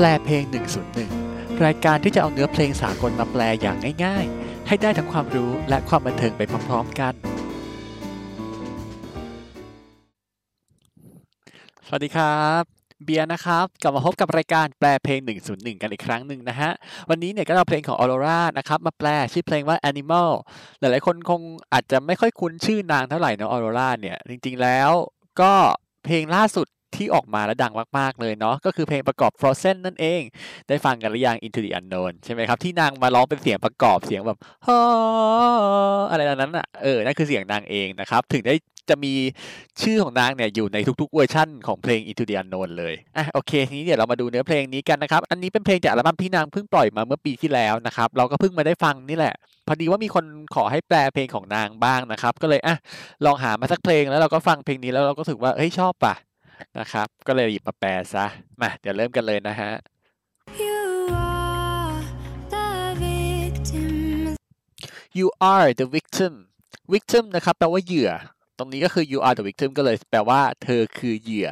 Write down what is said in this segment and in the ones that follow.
แปลเพลง 101 รายการที่จะเอาเนื้อเพลงสากลมาแปลอย่างง่าย ๆ ให้ได้ทั้งความรู้และความบันเทิงไปพร้อมๆกัน สวัสดีครับเบียร์นะครับกลับมาพบกับรายการแปลเพลง 101 กันอีกครั้งหนึ่งนะฮะ วันนี้เนี่ยก็เอาเพลงของ Aurora นะครับมาแปลชื่อเพลงว่า Animal หลายๆคนคงอาจจะไม่ค่อยคุ้นชื่อนางเท่าไหร่นอะ Aurora เนี่ย จริงๆแล้วก็เพลงล่าสุด ที่ออกมาแล้วดังมาก ๆ เลยเนาะก็คือเพลงประกอบ Frozen นั่นเอง ได้ฟังกันหรือยัง Into the Unknown ใช่ไหมครับ ที่นางมาร้องเป็นเสียงประกอบเสียงแบบฮออะไรนั้นอะเออนั่นคือเสียงนางเองนะครับ ถึงได้จะมีชื่อของนางเนี่ยอยู่ในทุกๆเวอร์ชั่นของเพลง Into the Unknown เลย อะโอเค ทีนี้เดี๋ยวเรามาดูเนื้อเพลงนี้กันนะครับ อันนี้เป็นเพลงจากอัลบั้มที่นางเพิ่งปล่อยมาเมื่อปีที่แล้วนะครับ เราก็เพิ่งมาได้ฟังนี่แหละ พอดีว่ามีคนขอให้แปลเพลงของนางบ้างนะครับ ก็เลยอะลองหามาสักเพลงแล้วเราก็ฟังเพลงนี้แล้วเราก็รู้สึกว่าเฮ้ยชอบป่ะ นะครับ ก็เลยหยิบมาแปลซะ มาเดี๋ยวเริ่มกันเลยนะฮะ You are the victim. you are the victim victim นะครับแปลว่าเหยื่อ ตรงนี้ก็คือ you are the victim ก็เลยแปลว่าเธอคือเหยื่อ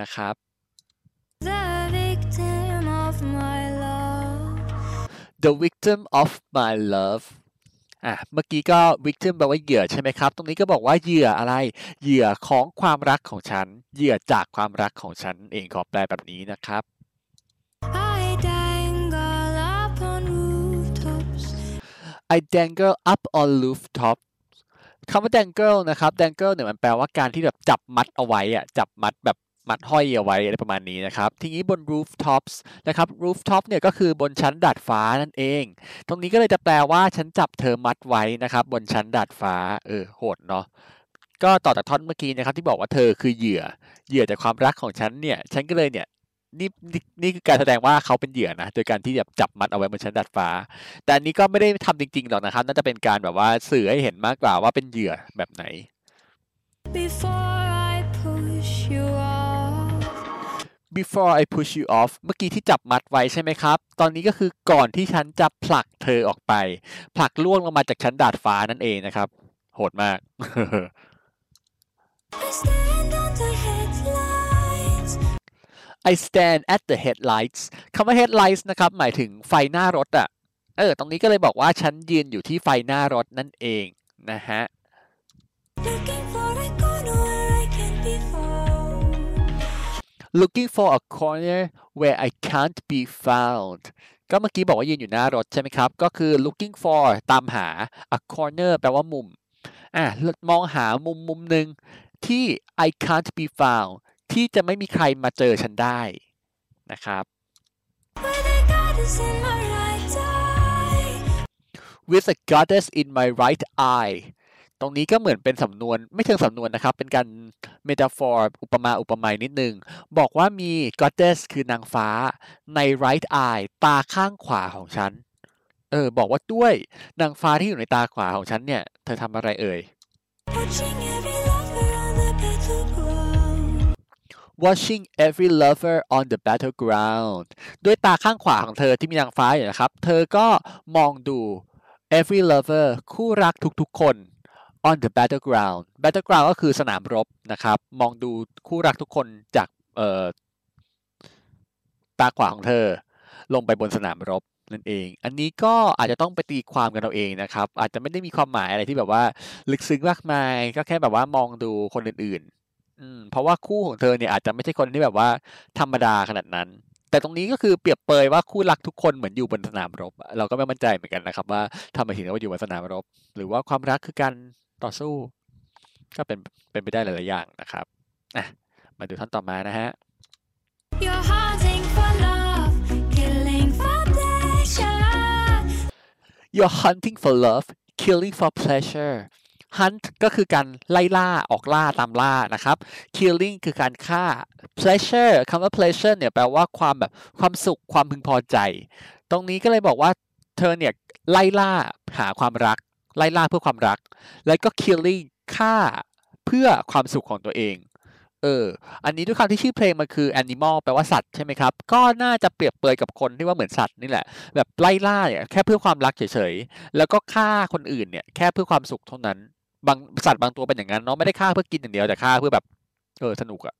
นะครับ The victim of my love. อะเมื่อกี้ก็ victim แปลว่าเหยื่อใช่ไหมครับ ตรงนี้ก็บอกว่าเหยื่ออะไร เหยื่อของความรักของฉัน เหยื่อจากความรักของฉันเองขอแปลแบบนี้นะครับ I dangle up on rooftops. I dangle up on rooftop คำว่า dangle นะครับ dangle เนี่ยมันแปลว่าการที่แบบจับมัดเอาไว้อะจับมัดแบบ มัดห้อยเอาไว้อะไรประมาณนี้นะครับ ทีนี้บน rooftops นะครับ rooftop เนี่ยก็คือบนชั้นดาดฟ้านั่นเอง ตรงนี้ก็เลยจะแปลว่าฉันจับเธอมัดไว้นะครับ บนชั้นดาดฟ้า เออโหดเนาะก็ต่อจากท่อนเมื่อกี้นะครับที่บอกว่าเธอคือเหยื่อ เหยื่อจากความรักของฉันเนี่ยฉันก็เลยเนี่ยนี่นี่นี่คือการแสดงว่าเขาเป็นเหยื่อนะโดยการที่แบบจับมัดเอาไว้บนชั้นดาดฟ้า แต่อันนี้ก็ไม่ได้ทำจริงๆหรอกนะครับ น่าจะเป็นการแบบว่าสื่อให้เห็นมากกว่าว่าเป็นเหยื่อแบบไหน before I push you off เมื่อกี้ที่จับมัดไว้ใช่ไหมครับ ตอนนี้ก็คือก่อนที่ฉันจะผลักเธอออกไป ผลักล่วงลงมาจากชั้นดาดฟ้านั่นเองนะครับ โหดมาก I stand on the headlights. I stand at the headlights คำว่า headlights นะครับ หมายถึงไฟหน้ารถอะเออ ตรงนี้ก็เลยบอกว่าฉันยืนอยู่ที่ไฟหน้ารถนั่นเองนะฮะ looking for a corner where I can't be found ก็เมื่อกี้บอกว่ายืนอยู่หน้ารถใช่ไหมครับ ก็คือ looking for ตามหา a corner แปลว่ามุม อะ มองหามุมมุมหนึ่งที่ I can't be found ที่จะไม่มีใครมาเจอฉันได้นะครับ With a goddess in my right eye. ตรงนี้ก็เหมือนเป็นสำนวนไม่เชิงสำนวนนะครับ เป็นการเมตาฟอร์อุปมาอุปไมยนิดนึง บอกว่ามี goddess คือนางฟ้าใน right eye ตาข้างขวาของฉัน เออ บอกว่าด้วยนางฟ้าที่อยู่ในตาขวาของฉันเนี่ย เธอทำอะไรเอ่ย watching every lover on the battleground ด้วยตาข้างขวาของเธอที่มีนางฟ้าอยู่นะครับ เธอก็มองดู every lover คู่รักทุกๆคน on the battleground battleground ก็คือสนามรบนะครับ มองดูคู่รักทุกคนจากเอ่อตาขวาของเธอ ลงไปบนสนามรบนั่นเอง อันนี้ก็อาจจะต้องไปตีความกันเอาเองนะครับ อาจจะไม่ได้มีความหมายอะไรที่แบบว่า ลึกซึ้งมากมาย ก็แค่แบบว่ามองดูคนอื่นๆ อืม เพราะว่าคู่ของเธอเนี่ยอาจจะไม่ใช่คนที่แบบว่าธรรมดาขนาดนั้น แต่ตรงนี้ก็คือเปรียบเปรยว่าคู่รักทุกคนเหมือนอยู่บนสนามรบ เราก็ไม่มั่นใจเหมือนกันนะครับ ว่าทำไมถึงว่าอยู่บนสนามรบ หรือว่าความรักคือการ ต่อสู้ ก็เป็นเป็นไปได้หลายๆอย่างนะครับอะมาดูท่อนต่อมานะฮะ You're hunting for love, killing for pleasure. you're hunting for love killing for pleasure hunt ก็คือการไล่ล่าออกล่าตามล่านะครับ killing คือการฆ่า pleasure คำว่า pleasure เนี่ยแปลว่าความแบบความสุขความพึงพอใจ ตรงนี้ก็เลยบอกว่าเธอเนี่ยไล่ล่าหาความรัก ไล่ล่าเพื่อความรัก แล้วก็ killing ฆ่าเพื่อความสุขของตัวเอง เออ อันนี้ด้วยความที่ชื่อเพลงมันคือ animal แปลว่าสัตว์ใช่ไหมครับ ก็น่าจะเปรียบเปรยกับคนที่ว่าเหมือนสัตว์นี่แหละ แบบไล่ล่าเนี่ยแค่เพื่อความรักเฉยๆ แล้วก็ฆ่าคนอื่นเนี่ยแค่เพื่อความสุขเท่านั้น บางสัตว์บางตัวเป็นอย่างนั้นเนาะ ไม่ได้ฆ่าเพื่อกินอย่างเดียวแต่ฆ่าเพื่อแบบ เออ สนุกอะ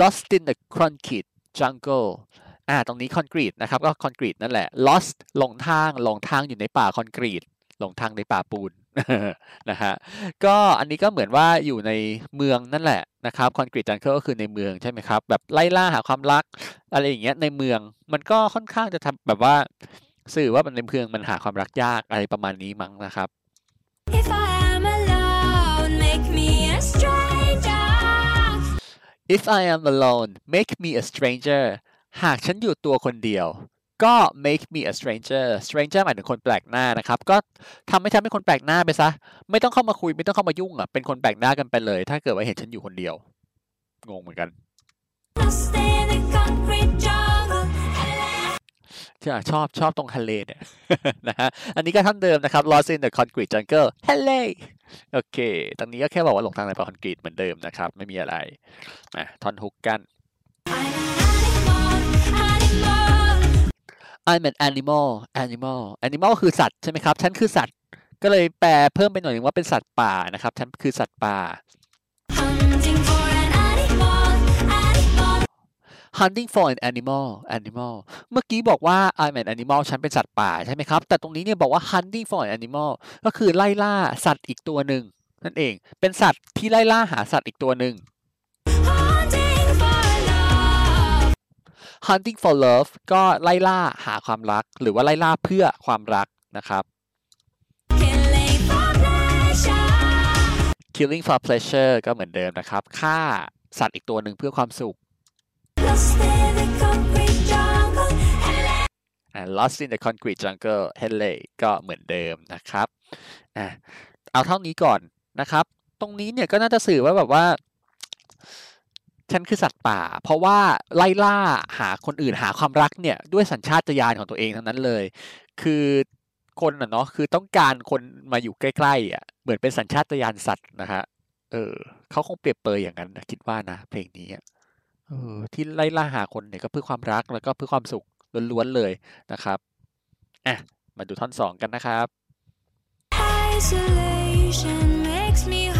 Lost in the concrete jungle. Lost in the concrete jungle อ่าตรงนี้คอนกรีตนะครับก็คอนกรีตนั่นแหละ lost หลงทางหลงทางอยู่ในป่าคอนกรีตหลงทางในป่าปูนนะฮะก็อันนี้ก็เหมือนว่าอยู่ในเมืองนั่นแหละนะครับคอนกรีตจังเกิลก็คือในเมืองใช่ไหมครับแบบไล่ล่าหาความรักอะไรอย่างเงี้ยในเมืองมันก็ค่อนข้างจะทำแบบว่าสื่อว่ามันในเมืองมันหาความรักยากอะไรประมาณนี้มั้งนะครับ If I am alone, make me a stranger. If I am alone make me a stranger หากฉันอยู่ตัวคนเดียว ก็ make me a stranger stranger หมายถึงคนแปลกหน้านะครับ ก็ทำให้ฉันเป็นคนแปลกหน้าไปซะ ไม่ต้องเข้ามาคุยไม่ต้องเข้ามายุ่งอะ เป็นคนแปลกหน้ากันไปเลย ถ้าเกิดว่าเห็นฉันอยู่คนเดียว งงเหมือนกันที่ชอบชอบตรงทะเลเนี่ยนะฮะ อันนี้ก็ท่านเดิมนะครับ lost in the concrete jungle hello โอเค ตรงนี้ก็แค่บอกว่าหลงทางในป่าคอนกรีตเหมือนเดิมนะครับ ไม่มีอะไรมาท่อนฮุกกัน I'm an animal, animal. animal คือสัตว์ใช่ไหมครับ ฉันคือสัตว์ ก็เลยแปลเพิ่มไปหน่อยนึงว่าเป็นสัตว์ป่านะครับ ฉันคือสัตว์ป่า hunting for an animal animal เมื่อกี้บอกว่า I'm an animal ฉันเป็นสัตว์ป่าใช่ไหมครับ แต่ตรงนี้เนี่ยบอกว่า hunting for an animal ก็คือไล่ล่าสัตว์อีกตัวหนึ่งนั่นเอง เป็นสัตว์ที่ไล่ล่าหาสัตว์อีกตัวหนึ่ง hunting for love ก็ไล่ล่าหาความรัก หรือว่าไล่ล่าเพื่อความรักนะครับ Killing for pleasure. killing for pleasure ก็เหมือนเดิมนะครับฆ่าสัตว์อีกตัวหนึ่งเพื่อความสุข Lost in the concrete jungle. and lost in the concrete jungle h e l l e ก็เหมือนเดิมนะครับอะเอาเท่านี้ก่อนนะครับ ตรงนี้เนี่ยก็น่าจะสื่อว่าแบบว่า ฉันคือสัตว์ป่า เพราะว่าไล่ล่าหาคนอื่นหาความรักเนี่ยด้วยสัญชาตญาณของตัวเองทั้งนั้นเลย คือคนอะเนาะคือต้องการคนมาอยู่ใกล้ๆอะเหมือนเป็นสัญชาตญาณสัตว์นะฮะเออเขาคงเปรียบเปรยอย่างนั้นนะคิดว่านะเพลงนี้เออที่ไล่ล่าหาคนเนี่ยก็เพื่อความรักแล้วก็เพื่อความสุขล้วนๆเลยนะครับอะมาดูท่อนสองกันนะครับ Isolation makes me.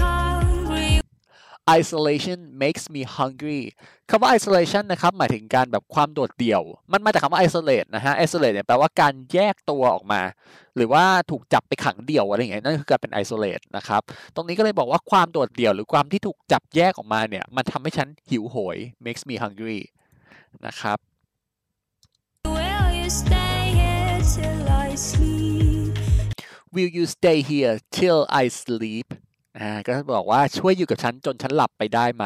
Isolation makes me hungry คำว่า isolation นะครับ หมายถึงการแบบความโดดเดี่ยว มันมาจากคำว่า isolate นะฮะ isolate เนี่ยแปลว่าการแยกตัวออกมา หรือว่าถูกจับไปขังเดี่ยวอะไรอย่างเงี้ยนั่นคือการเป็น isolate นะครับ ตรงนี้ก็เลยบอกว่าความโดดเดี่ยว หรือความที่ถูกจับแยกออกมาเนี่ย มันทำให้ฉันหิวโหย makes me hungry นะครับ Will you stay here till I sleep? will you stay here till I sleep อ่าก็บอกว่าช่วยอยู่กับฉันจนฉันหลับไปได้ไหม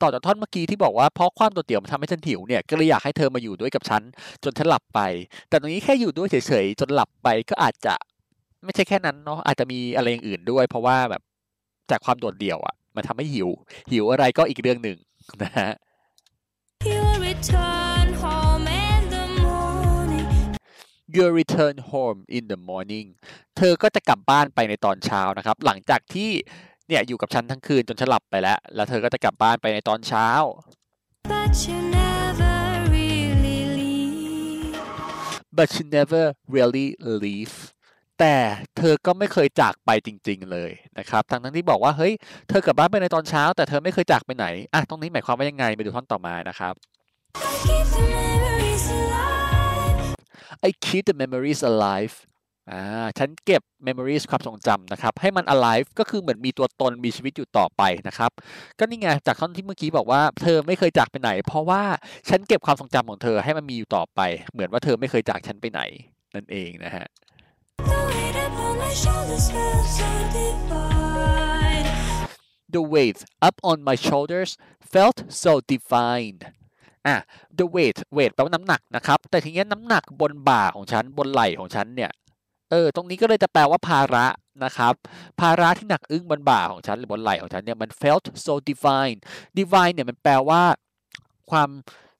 ต่อจากท่อนเมื่อกี้ที่บอกว่าเพราะความโดดเดี่ยวมันทำให้ฉันหิวเนี่ยก็เลยอยากให้เธอมาอยู่ด้วยกับฉันจนฉันหลับไป แต่ตรงนี้แค่อยู่ด้วยเฉยๆจนหลับไปก็อาจจะไม่ใช่แค่นั้นเนาะอาจจะมีอะไรอย่างอื่นด้วย เพราะว่าแบบจากความโดดเดี่ยวอะ มันทำให้หิว หิวอะไรก็อีกเรื่องหนึ่งนะฮะ You will return home in the morning. you return home in the morning เธอก็จะกลับบ้านไปในตอนเช้านะครับ หลังจากที่ เนี่ยอยู่กับฉันทั้งคืนจนฉันหลับไปแล้ว แล้วเธอก็จะกลับบ้านไปในตอนเช้า But you never really leave. but she never really leave แต่เธอก็ไม่เคยจากไปจริง ๆ เลยนะครับ ทั้งทั้งที่บอกว่าเฮ้ยเธอกลับบ้านไปในตอนเช้า แต่เธอไม่เคยจากไปไหนอะตรงนี้หมายความว่ายังไงไปดูท่อนต่อมานะครับ I keep the memories alive. อ่าฉันเก็บ memories ความทรงจำนะครับ ให้มัน alive ก็คือเหมือนมีตัวตนมีชีวิตอยู่ต่อไปนะครับ ก็นี่ไงจากท่อนที่เมื่อกี้บอกว่า เธอไม่เคยจากไปไหน เพราะว่าฉันเก็บความทรงจำของเธอให้มันมีอยู่ต่อไป เหมือนว่าเธอไม่เคยจากฉันไปไหน นั่นเองนะฮะ The weight upon my shoulders felt so divine. The weight up on my shoulders felt so divine อะ the weight weight แปลว่าน้ำหนักนะครับ แต่ทีนี้น้ำหนักบนบ่าของฉัน บนไหล่ของฉันเนี่ย เออ ตรงนี้ก็เลยจะแปลว่าภาระนะครับ ภาระที่หนักอึ้งบนบ่าของฉันหรือบนไหล่ของฉันเนี่ยมัน felt so divine divine เนี่ยมันแปลว่าความ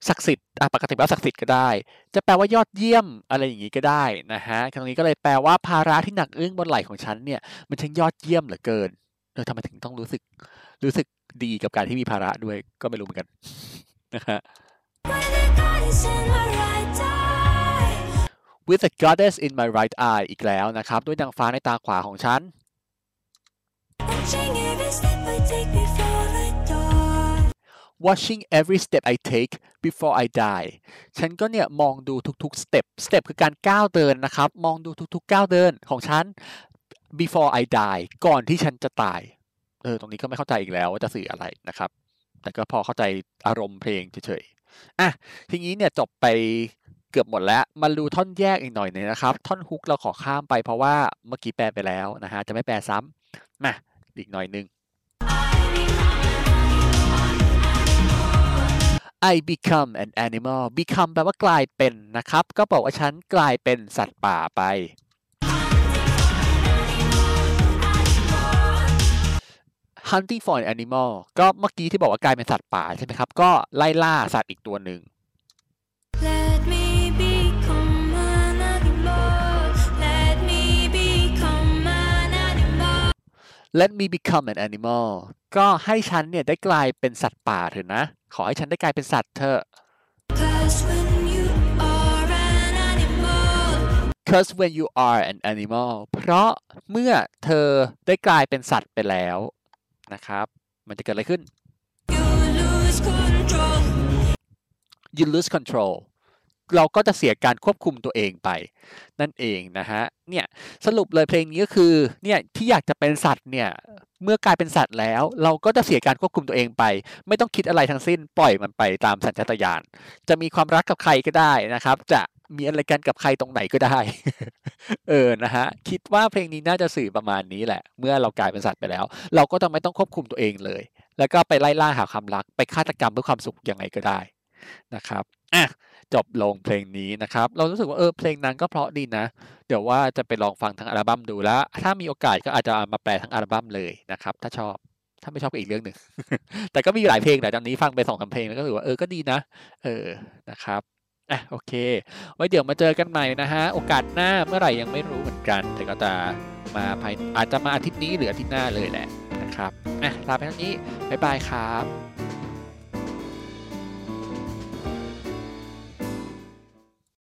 ศักดิ์สิทธิ์อะปกติแปลว่าศักดิ์สิทธิ์ก็ได้ จะแปลว่ายอดเยี่ยมอะไรอย่างนี้ก็ได้นะฮะตรงนี้ก็เลยแปลว่าภาระที่หนักอึ้งบนไหล่ของฉันเนี่ยมันช่างยอดเยี่ยมเหลือเกินเออทำไมถึงต้องรู้สึกรู้สึกดีกับการที่มีภาระด้วยก็ไม่รู้เหมือนกันนะฮะ With the goddess in my right with a goddess in my right eye. eye อีกแล้วนะครับ ด้วยนางฟ้าในตาขวาของฉัน Watching every step I take before I die. watching every step I take before I die ฉันก็เนี่ยมองดูทุกๆ step step คือการก้าวเดินนะครับ มองดูทุกๆ ก้าวเดินของฉัน before I die ก่อนที่ฉันจะตาย เออ ตรงนี้ก็ไม่เข้าใจอีกแล้วว่าจะสื่ออะไรนะครับ แต่ก็พอเข้าใจอารมณ์เพลงเฉยๆ อะ ทีนี้เนี่ยจบไป เกือบหมดแล้วมาดูท่อนแยกอีกหน่อยหนึงนะครับ ท่อนฮุกเราขอข้ามไปเพราะว่าเมื่อกี้แปลไปแล้วนะฮะจะไม่แปลซ้ำมาอีกหน่อยหนึง I become an animal become แปลว่ากลายเป็นนะครับ ก็บอกว่าฉันกลายเป็นสัตว์ป่าไป hunting for an animal ก็เมื่อกี้ที่บอกว่ากลายเป็นสัตว์ป่าใช่ไหมครับ ก็ไล่ล่าสัตว์อีกตัวหนึ่ง Let me let me become an animal ก็ให้ฉันเนี่ยได้กลายเป็นสัตว์ป่าเถอะนะ ขอให้ฉันได้กลายเป็นสัตว์เถอะ Cause when you are an animal, cause when you are an animal เพราะเมื่อเธอได้กลายเป็นสัตว์ไปแล้วนะครับ มันจะเกิดอะไรขึ้น you lose control. เราก็จะเสียการควบคุมตัวเองไป นั่นเองนะฮะเนี่ยสรุปเลยเพลงนี้ก็คือเนี่ยที่อยากจะเป็นสัตว์เนี่ยเมื่อกลายเป็นสัตว์แล้ว เราก็จะเสียการควบคุมตัวเองไป ไม่ต้องคิดอะไรทั้งสิ้นปล่อยมันไปตามสัญชาตญาณจะมีความรักกับใครก็ได้นะครับ จะมีอะไรกันกับใครตรงไหนก็ได้ เออ นะฮะ คิดว่าเพลงนี้น่าจะสื่อประมาณนี้แหละ เมื่อเรากลายเป็นสัตว์ไปแล้ว เราก็จะไม่ต้องควบคุมตัวเองเลย แล้วก็ไปไล่ล่าหาความรัก ไปฆาตกรรมเพื่อความสุขยังไงก็ได้นะครับ อะ จบลงเพลงนี้นะครับ เรารู้สึกว่าเออเพลงนั้นก็เพราะดีนะ เดี๋ยวว่าจะไปลองฟังทั้งอัลบั้มดูแล้ว ถ้ามีโอกาสก็อาจจะมาแปลทั้งอัลบั้มเลยนะครับ ถ้าชอบถ้าไม่ชอบก็อีกเรื่องหนึ่ง แต่ก็มีหลายเพลงแต่ตอนนี้ฟังไปสองสามเพลงแล้วก็รู้สึกว่าเออก็ดีนะ เออนะครับอะโอเค ไว้เดี๋ยวมาเจอกันใหม่นะฮะ โอกาสหน้าเมื่อไหร่ยังไม่รู้เหมือนกัน แต่ก็จะมาภายอาจจะมาอาทิตย์นี้หรืออาทิตย์หน้าเลยแหละนะครับอะลาไปเท่านี้บ๊ายบายครับ